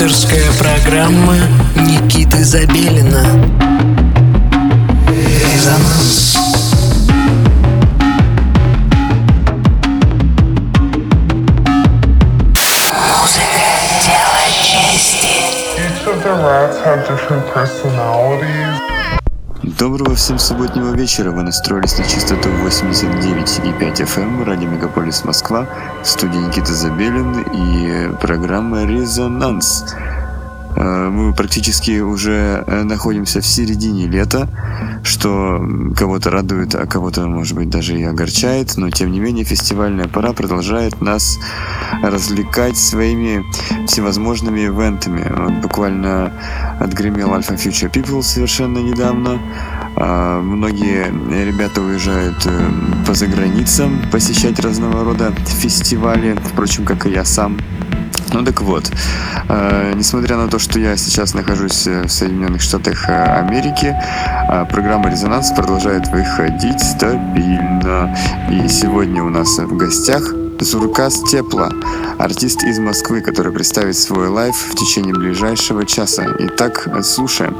Авторская программа Никиты Забелина Резонанс Музыка – дело чести Each of the rats have different personalities. Доброго всем субботнего вечера. Вы настроились на частоту 89,5 FM, радио Мегаполис Москва, в студии Никита Забелин и программа «Резонанс». Э, Мы практически уже э, находимся в середине лета, что кого-то радует, а кого-то, может быть, даже и огорчает, но тем не менее фестивальная пора продолжает нас развлекать своими всевозможными ивентами. Вот буквально отгремел Alpha Future People совершенно недавно. А, Многие ребята уезжают э, по заграницам посещать разного рода фестивали, впрочем, как и я сам. Ну так вот, э, несмотря на то, что я сейчас нахожусь э, в Соединенных Штатах Америки, э, программа «Резонанс» продолжает выходить стабильно. И сегодня у нас в гостях Zurkas Tepla, артист из Москвы, который представит свой live в течение ближайшего часа. Итак, слушаем.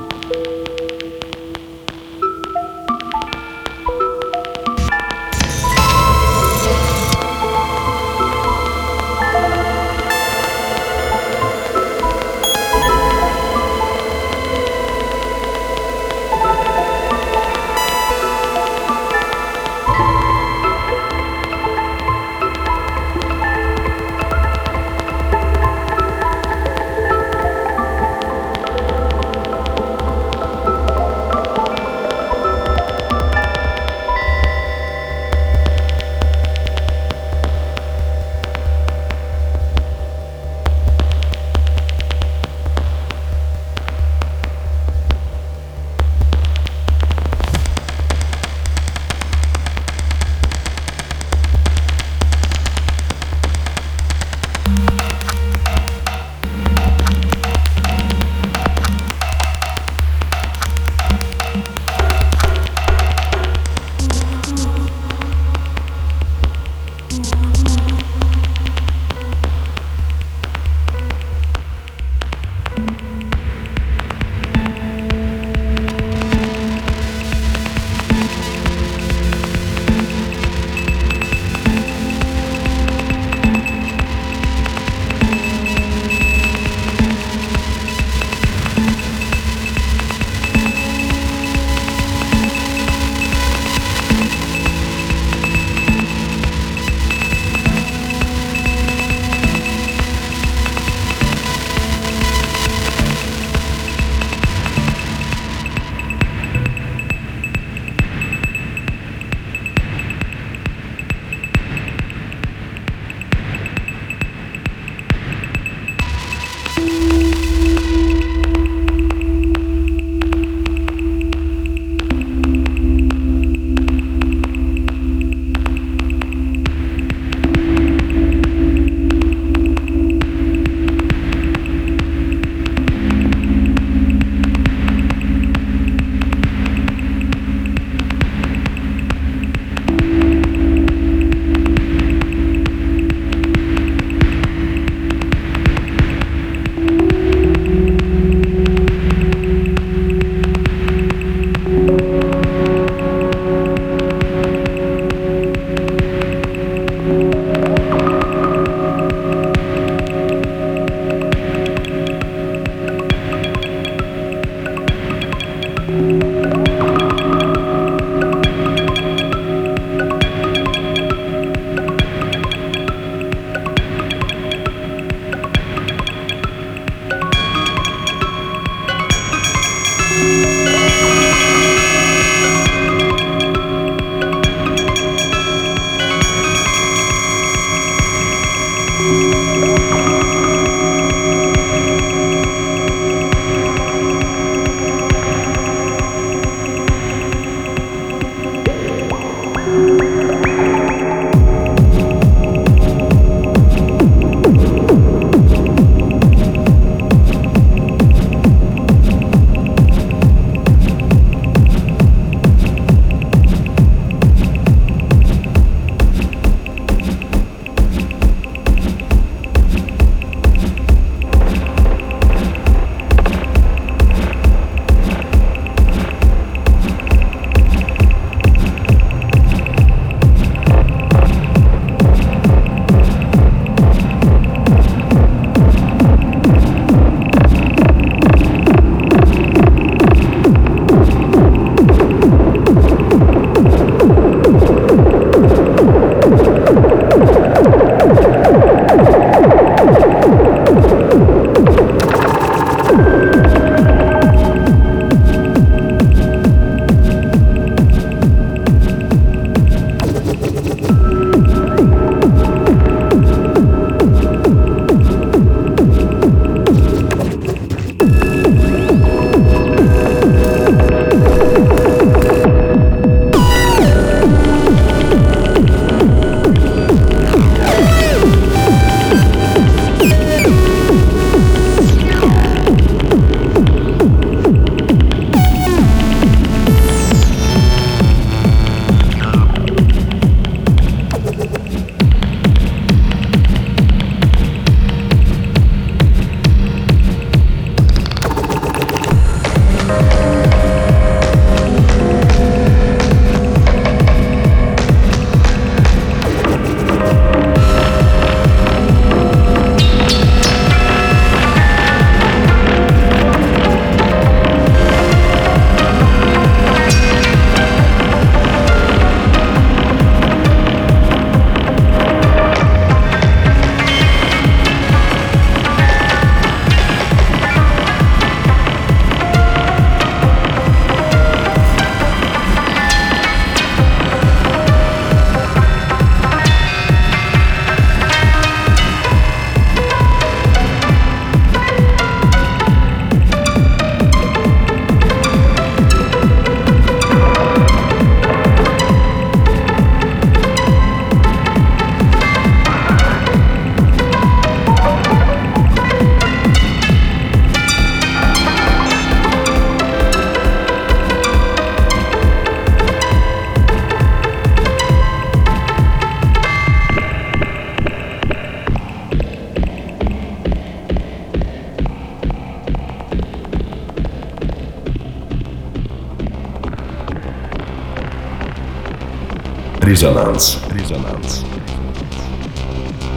Резонанс. Резонанс.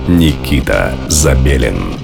Никита Забелин.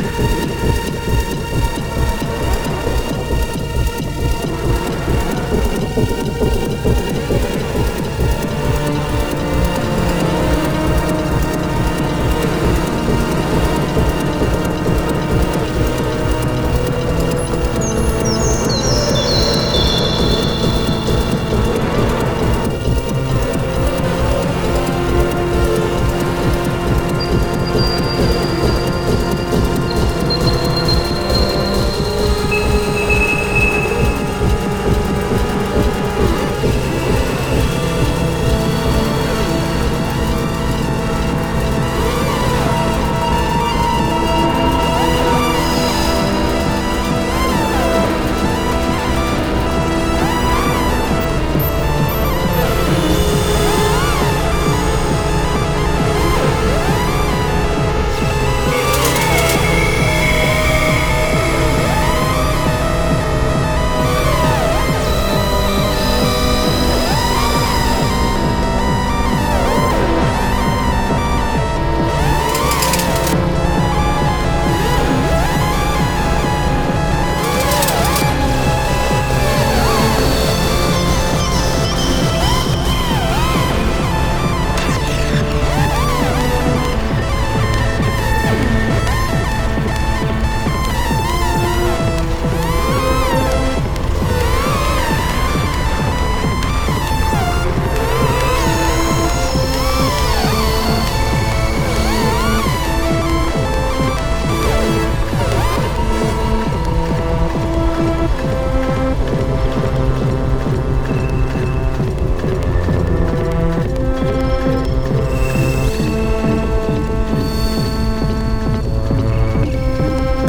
you.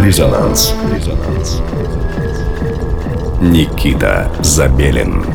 Резонанс. Резонанс. Никита Забелин.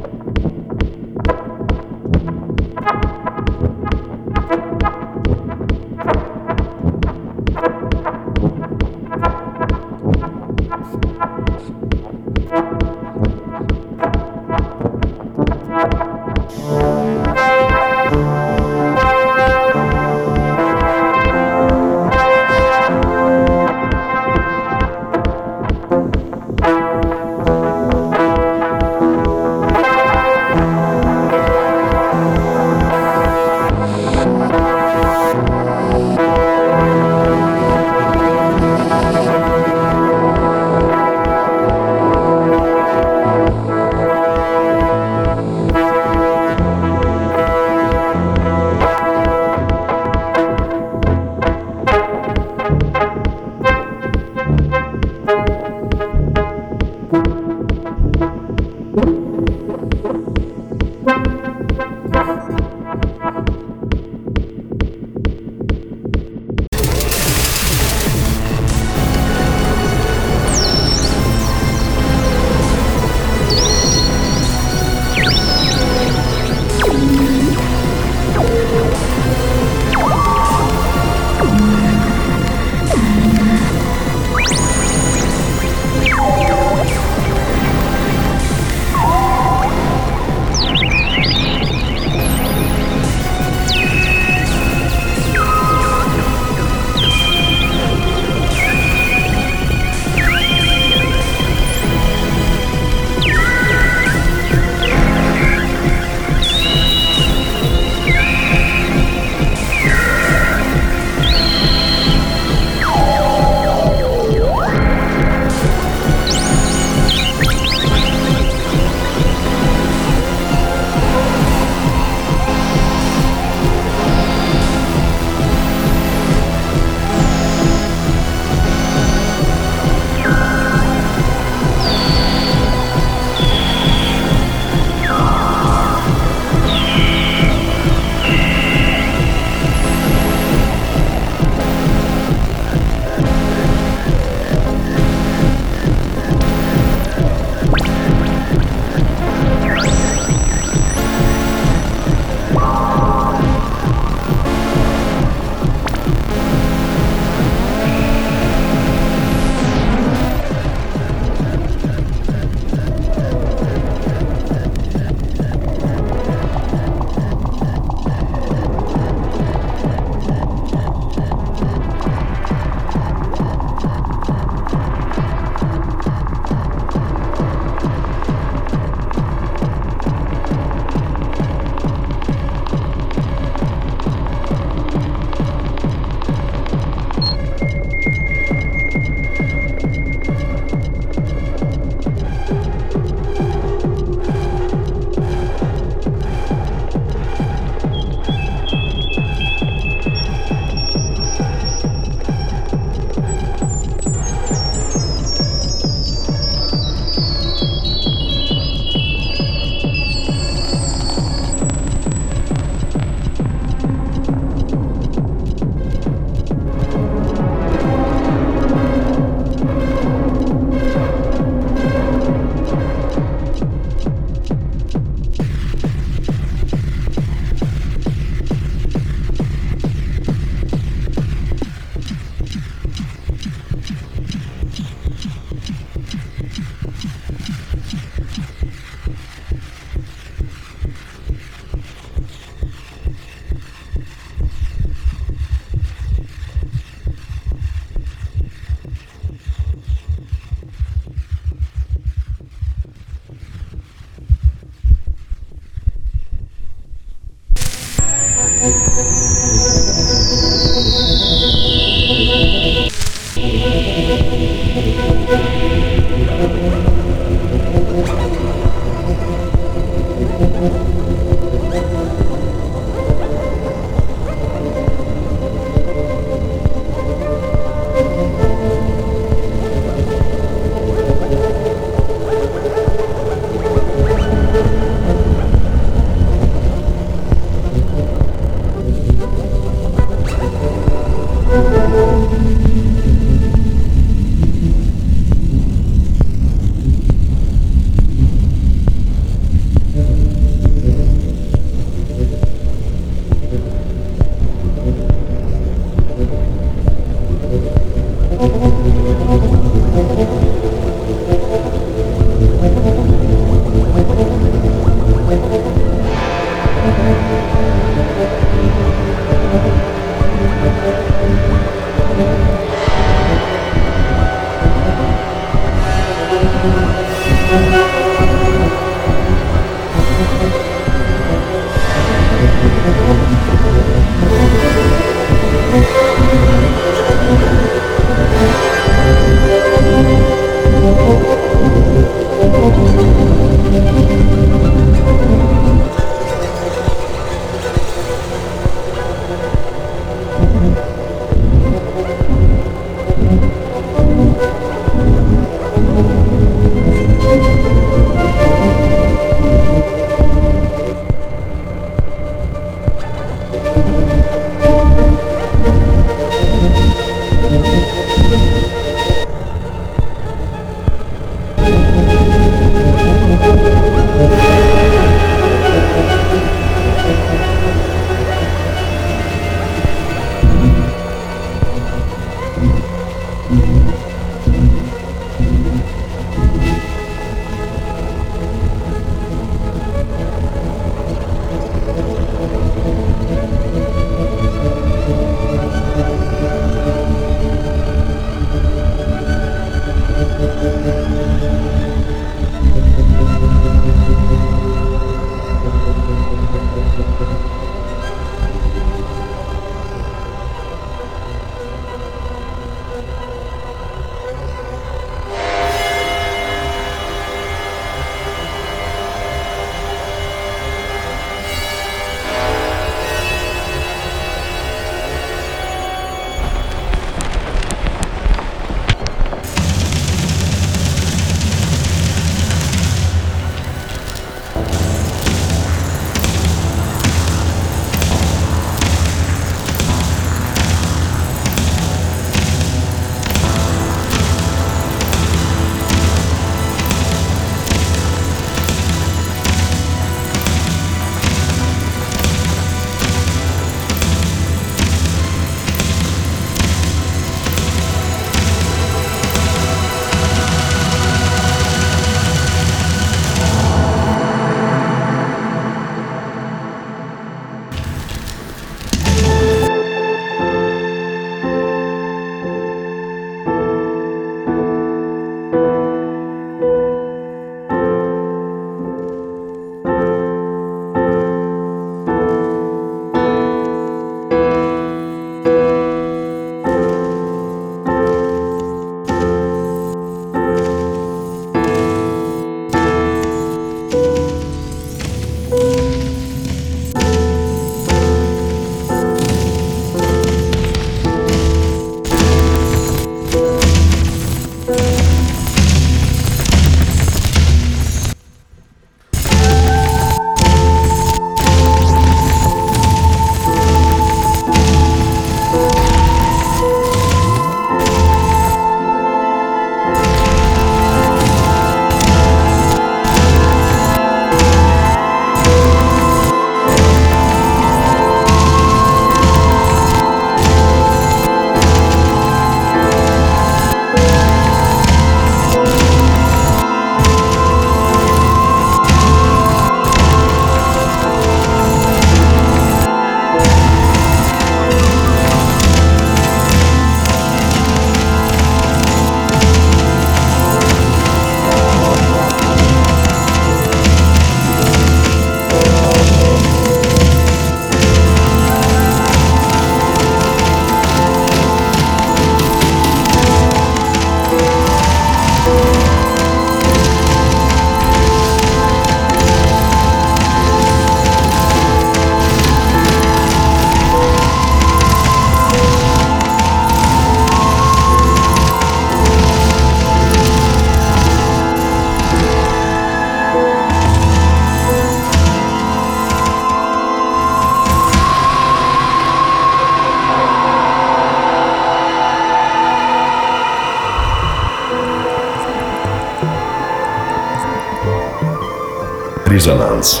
Резонанс.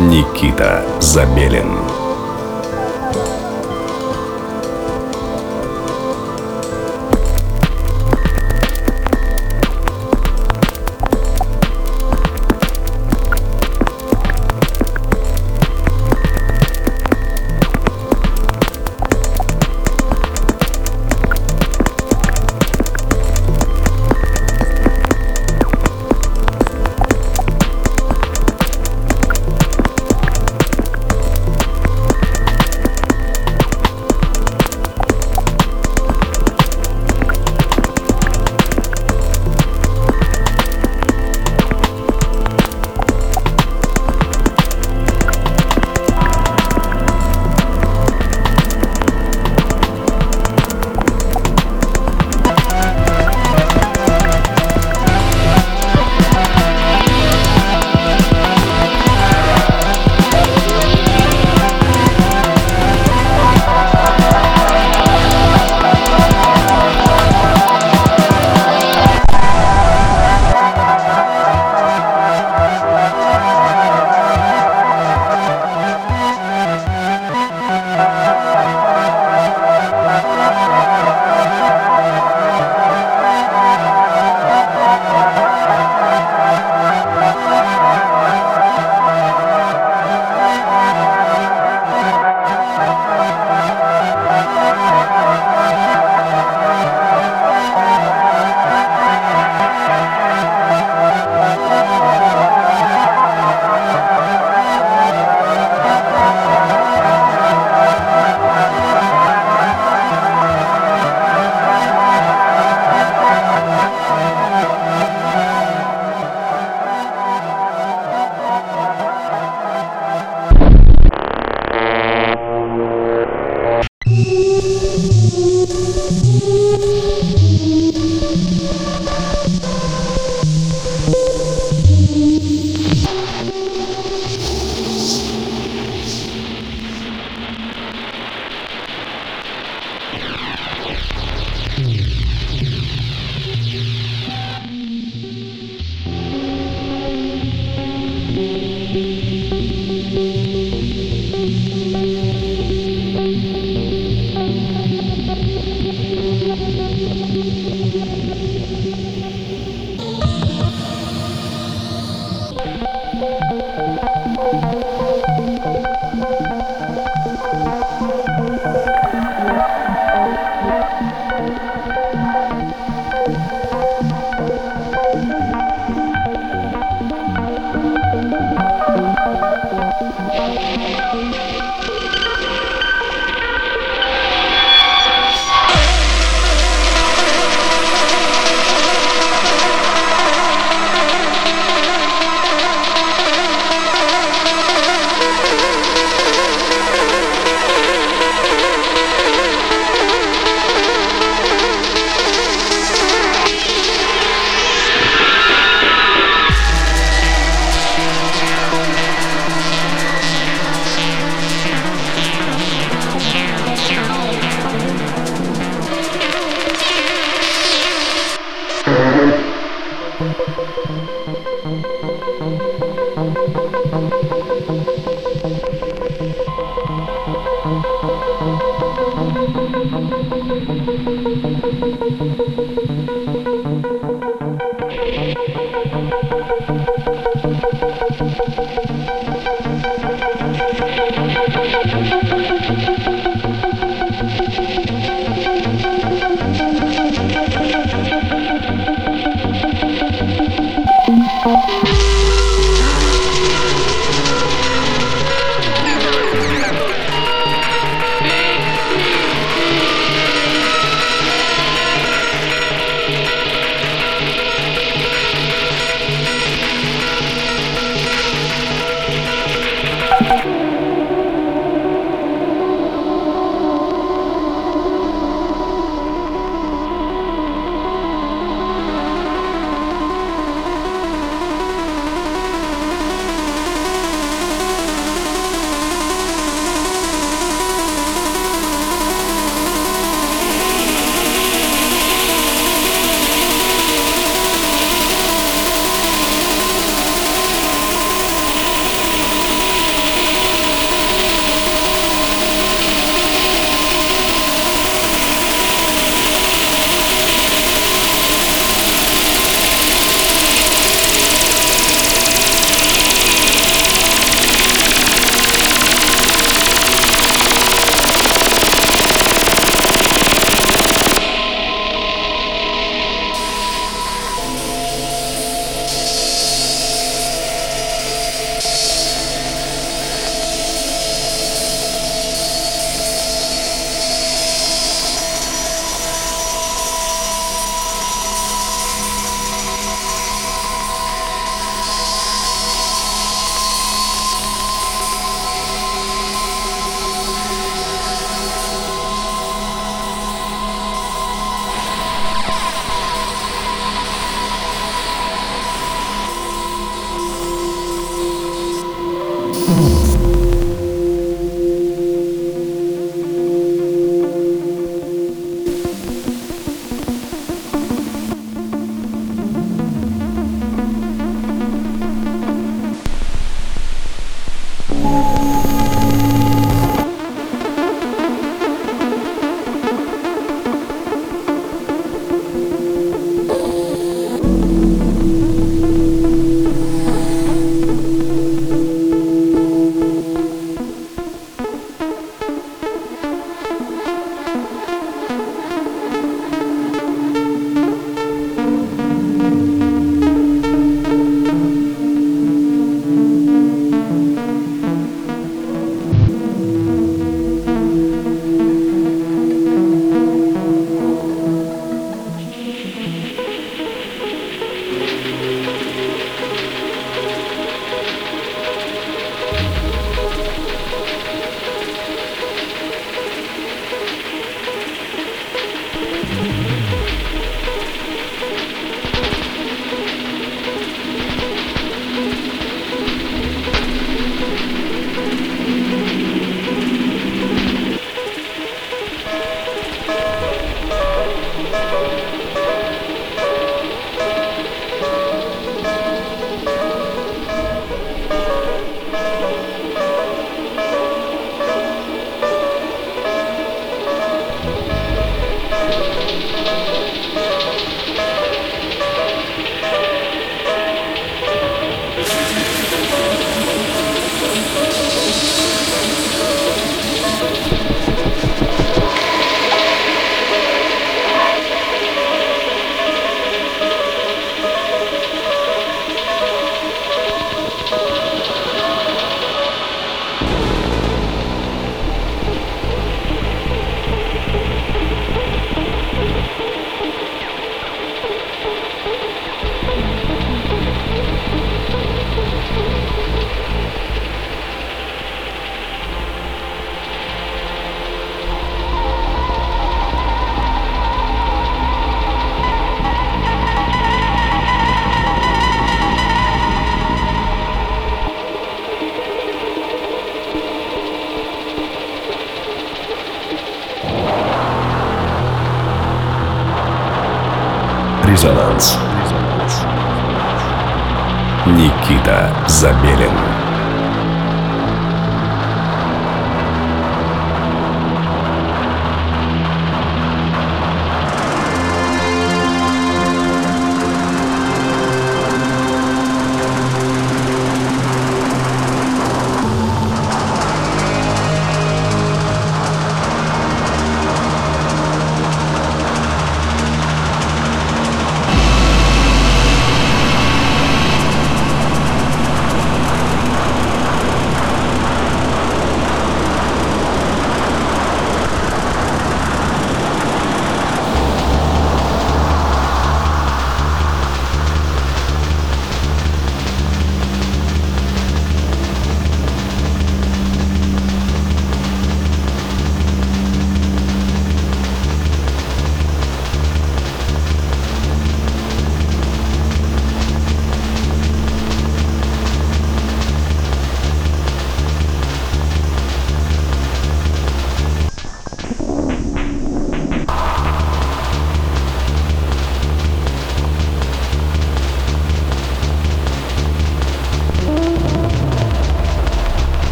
Никита Забелин.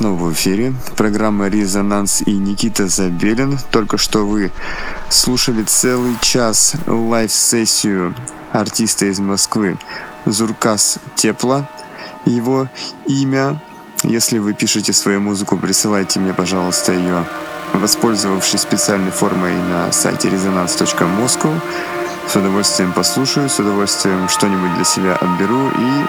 Снова в эфире. Программа «Резонанс» и Никита Забелин. Только что вы слушали целый час live-сессию артиста из Москвы Zurkas Tepla. Его имя. Если вы пишете свою музыку, присылайте мне, пожалуйста, ее, воспользовавшись специальной формой на сайте resonance.moscow. С удовольствием послушаю, с удовольствием что-нибудь для себя отберу и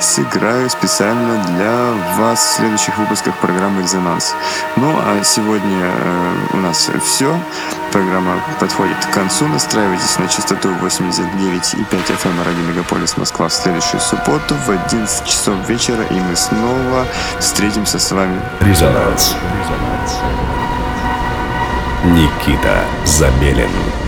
сыграю специально для вас в следующих выпусках программы «Резонанс». Ну, а сегодня э, у нас все. Программа подходит к концу. Настраивайтесь на частоту 89,5 FM радио Мегаполис Москва в следующую субботу в 11 часов вечера, и мы снова встретимся с вами. Резонанс. Никита Забелин.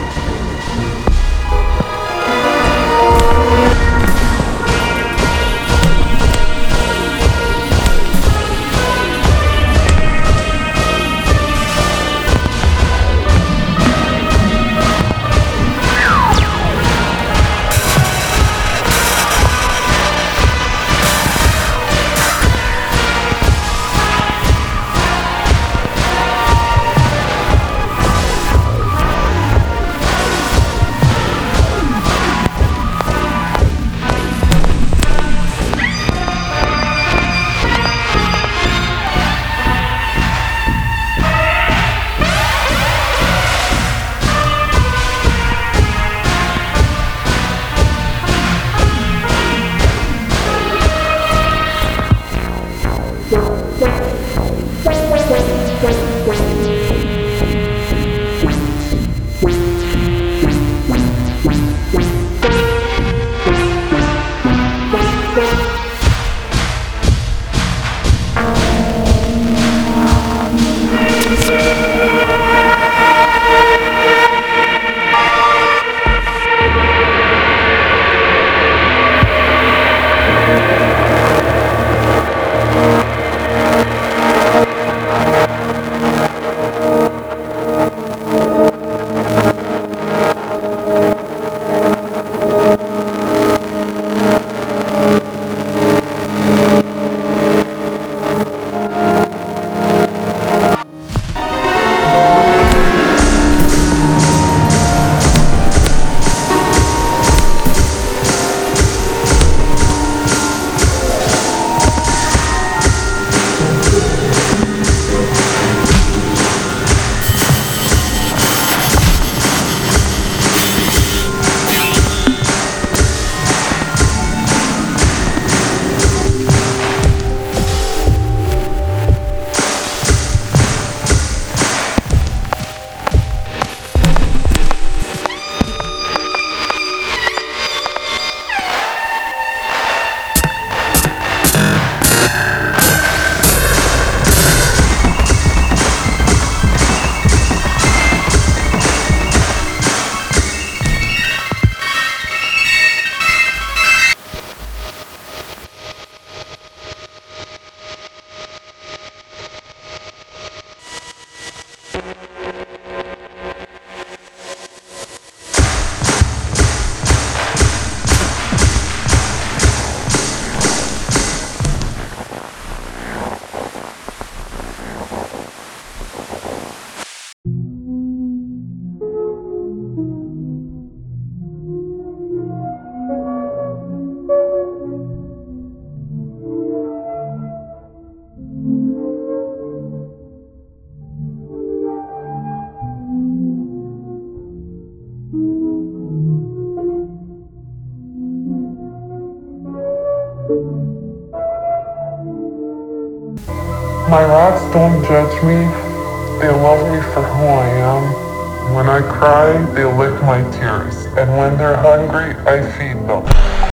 Don't judge me. They love me for who I am. When I cry, they lick my tears. And when they're hungry, I feed them.